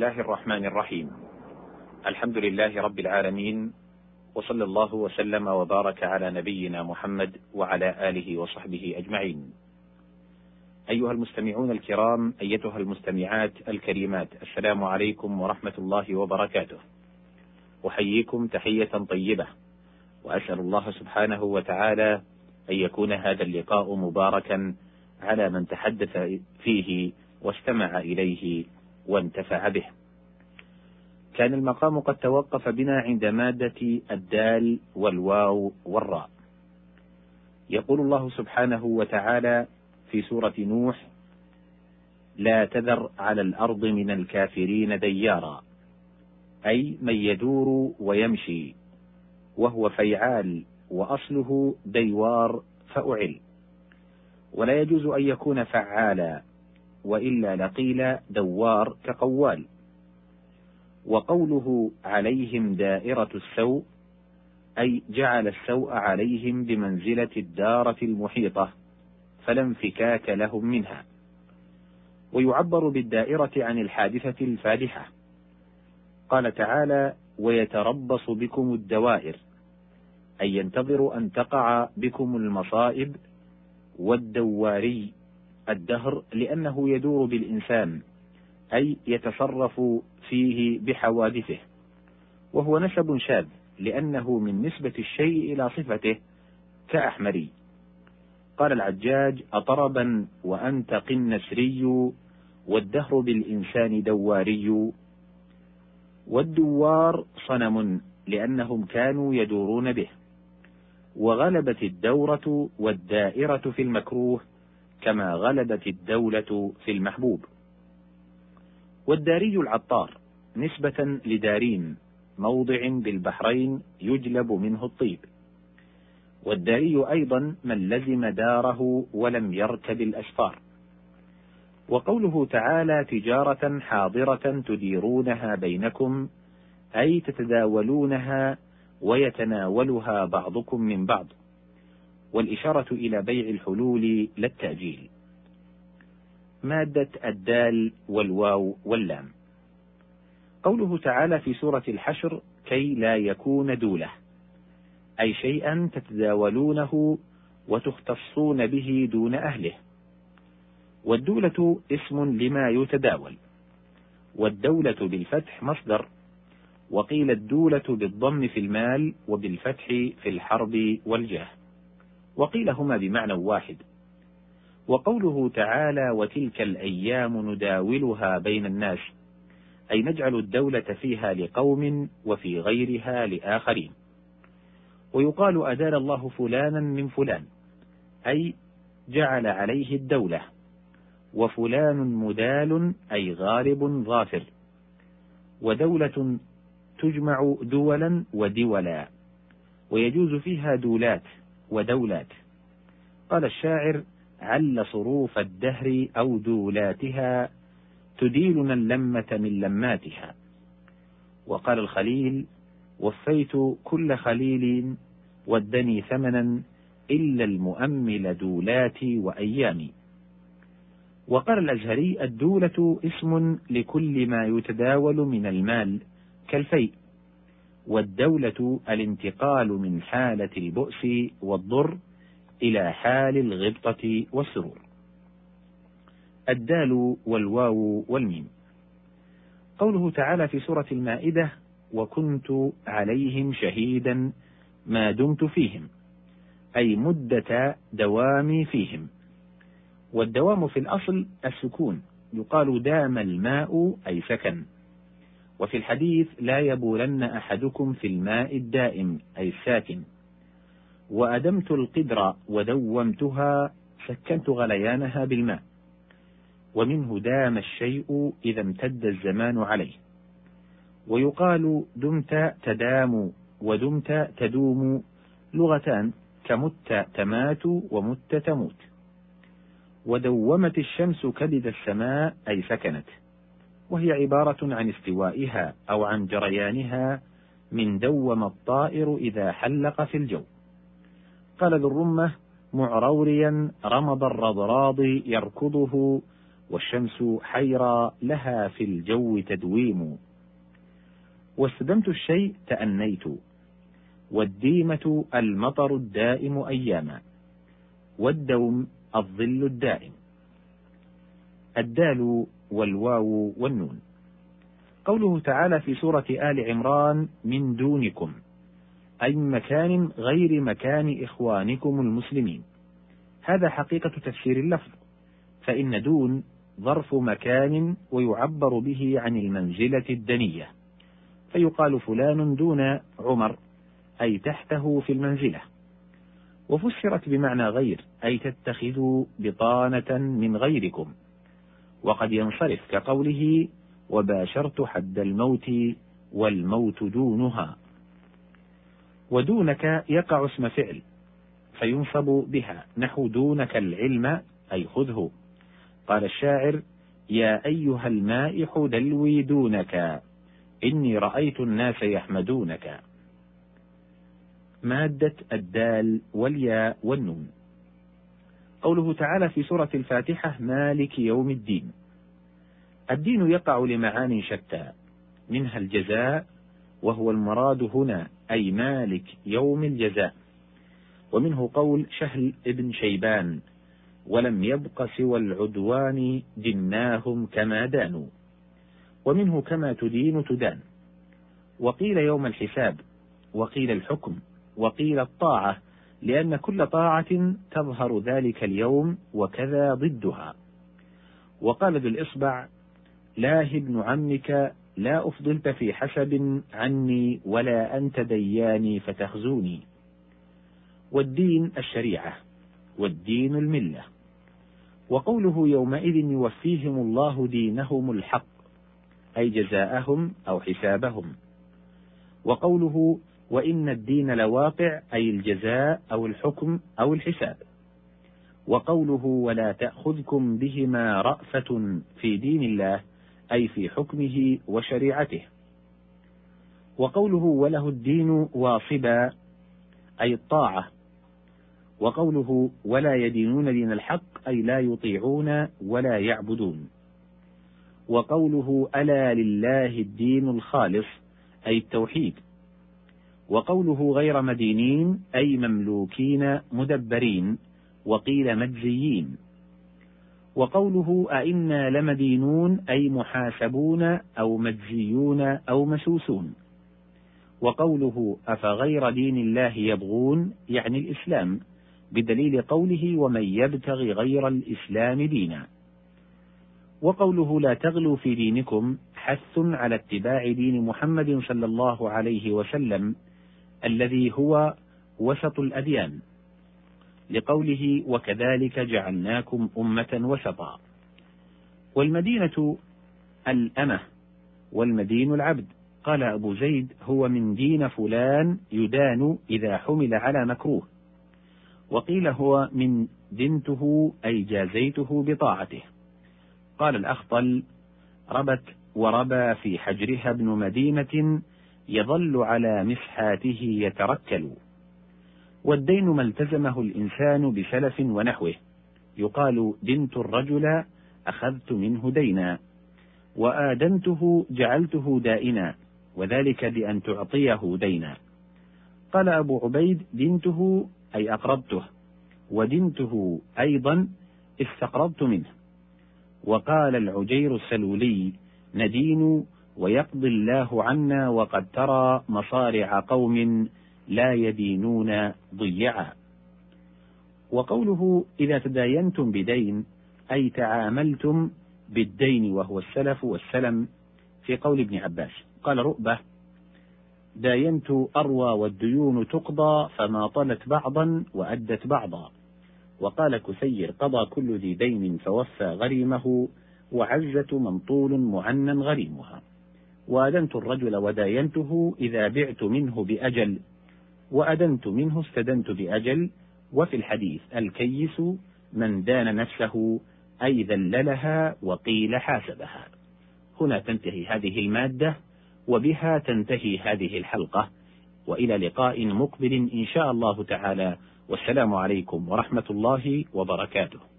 الله الرحمن الرحيم. الحمد لله رب العالمين وصلى الله وسلم وبارك على نبينا محمد وعلى آله وصحبه أجمعين. أيها المستمعون الكرام أيتها المستمعات الكريمات السلام عليكم ورحمة الله وبركاته. أحييكم تحية طيبة وأسأل الله سبحانه وتعالى أن يكون هذا اللقاء مباركا على من تحدث فيه واستمع إليه وانتفع به. كان المقام قد توقف بنا عند مادة الدال والواو والراء. يقول الله سبحانه وتعالى في سورة نوح: لا تذر على الأرض من الكافرين ديارا، أي من يدور ويمشي، وهو فيعال وأصله ديوار فأعل، ولا يجوز أن يكون فعالا، وإلا لقيل دوار كقوال. وقوله عليهم دائرة السوء أي جعل السوء عليهم بمنزلة الدارة المحيطة فلا انفكاك لهم منها ويعبر بالدائرة عن الحادثة الفادحة قال تعالى ويتربص بكم الدوائر أي ينتظر أن تقع بكم المصائب والدواري الدهر لأنه يدور بالإنسان أي يتصرف فيه بحوادثه وهو نسب شاذ لأنه من نسبة الشيء إلى صفته كأحمري. قال العجاج أطربا وأنت قنسري والدهر بالإنسان دواري. والدوار صنم لأنهم كانوا يدورون به وغلبت الدورة والدائرة في المكروه كما غلبت الدولة في المحبوب. والداري العطار نسبة لدارين موضع بالبحرين يجلب منه الطيب. والداري أيضا من لزم داره ولم يركب الأسفار وقوله تعالى تجارة حاضرة تديرونها بينكم أي تتداولونها ويتناولها بعضكم من بعض. والإشارة إلى بيع الحلول لا التأجيل مادة الدال والواو واللام. قوله تعالى في سورة الحشر كي لا يكون دولة أي شيئا تتداولونه وتختصون به دون أهله. والدولة اسم لما يتداول. والدولة بالفتح مصدر. وقيل الدولة بالضم في المال وبالفتح في الحرب والجاه. وقيل هما بمعنى واحد. وقوله تعالى وتلك الأيام نداولها بين الناس أي نجعل الدولة فيها لقوم وفي غيرها لآخرين. ويقال أدال الله فلانا من فلان أي جعل عليه الدولة. وفلان مدال أي غالب ظافر ودولة تجمع دولا ودولا. ويجوز فيها دولات. ودولات. قال الشاعر عل صروف الدهر أو دولاتها تديلنا اللمة من لماتها. وقال الخليل وفيت كل خليل ودني ثمنا إلا المؤمل دولاتي وأيامي. وقال الأزهري الدولة اسم لكل ما يتداول من المال كالفيء. والدولة الانتقال من حالة البؤس والضر إلى حال الغبطة والسرور. الدال والواو والميم. قوله تعالى في سورة المائدة: وكنت عليهم شهيدا ما دمت فيهم، أي مدة دوامي فيهم. والدوام في الأصل السكون، يقال دام الماء أي سكن. وفي الحديث لا يبولن أحدكم في الماء الدائم أي الساكن. وأدمت القدر ودومتها سكنت غليانها بالماء. ومنه دام الشيء إذا امتد الزمان عليه. ويقال دمت تدام ودمت تدوم. لغتان كمت تمات ومت تموت. ودومت الشمس كبد السماء أي سكنت. وهي عبارة عن استوائها أو عن جريانها من دوم الطائر إذا حلق في الجو. قال ذو الرمة معروريا رمض الرضراض يركضه والشمس حيرى لها في الجو تدويم. واستدمت الشيء تأنيت. والديمة المطر الدائم أياما. والدوم الظل الدائم. الدال والواو والنون. قوله تعالى في سورة آل عمران من دونكم أي من مكان غير مكان إخوانكم المسلمين. هذا حقيقة تفسير اللفظ. فإن دون ظرف مكان ويعبر به عن المنزلة الدنية. فيقال فلان دون عمر أي تحته في المنزلة. وفسرت بمعنى غير أي تتخذوا بطانة من غيركم. وقد ينصرف كقوله وباشرت حد الموت والموت دونها. ودونك يقع اسم فعل فينصب بها. نحو دونك العلم أي خذه. قال الشاعر يا أيها المائح دلوي دونك إني رأيت الناس يحمدونك. مادة الدال والياء والنون. قوله تعالى في سورة الفاتحة مالك يوم الدين. الدين يقع لمعان شتى منها الجزاء وهو المراد هنا أي مالك يوم الجزاء. ومنه قول شهل ابن شيبان ولم يبق سوى العدوان دناهم كما دانوا. ومنه كما تدين تدان. وقيل يوم الحساب وقيل الحكم وقيل الطاعة لأن كل طاعة تظهر ذلك اليوم وكذا ضدها. وقال ذو الإصبع لا ابن عمك لا أفضلت في حسب عني ولا أنت دياني فتخزوني. والدين الشريعة والدين الملة. وقوله يومئذ يوفيهم الله دينهم الحق أي جزاءهم أو حسابهم. وقوله وإن الدين لواقع أي الجزاء أو الحكم أو الحساب. وقوله ولا تأخذكم بهما رأفة في دين الله أي في حكمه وشريعته. وقوله وله الدين واصبا أي الطاعة. وقوله ولا يدينون دين الحق أي لا يطيعون ولا يعبدون. وقوله ألا لله الدين الخالص أي التوحيد. وقوله غير مدينين أي مملوكين مدبرين وقيل مجزيين. وقوله أئنا لمدينون أي محاسبون أو مجزيون أو مسوسون. وقوله أفغير دين الله يبغون يعني الإسلام بدليل قوله ومن يبتغي غير الإسلام دينا. وقوله لا تغلوا في دينكم حث على اتباع دين محمد صلى الله عليه وسلم الذي هو وسط الأديان. لقوله وكذلك جعلناكم أمة وسطا. والمدينة الأمة والمدين العبد. قال أبو زيد هو من دين فلان يدان إذا حمل على مكروه. وقيل هو من دنته أي جازيته بطاعته. قال الأخطل ربت وربى في حجرها ابن مدينة يظل على مسحاته يتركل. والدين ما التزمه الإنسان بسلف ونحوه. يقال دنت الرجل أخذت منه دينا. وآدنته جعلته دائنا. وذلك بأن تعطيه دينا. قال أبو عبيد دنته أي أقرضته. ودنته أيضا استقرضت منه. وقال العجير السلولي ندين ويقضي الله عنا وقد ترى مصارع قوم لا يدينون ضيعا. وقوله إذا تداينتم بدين أي تعاملتم بالدين وهو السلف والسلم في قول ابن عباس. قال رؤبة داينت أروى والديون تقضى فما طلت بعضا وأدت بعضا. وقال كسير قضى كل ذي دين فوفى غريمه وعزة منطول معنى غريمها. وأدنت الرجل وداينته إذا بعت منه بأجل وأدنت منه استدنت بأجل وفي الحديث الكيس من دان نفسه أي ذللها وقيل حاسبها. هنا تنتهي هذه المادة وبها تنتهي هذه الحلقة وإلى لقاء مقبل إن شاء الله تعالى والسلام عليكم ورحمة الله وبركاته.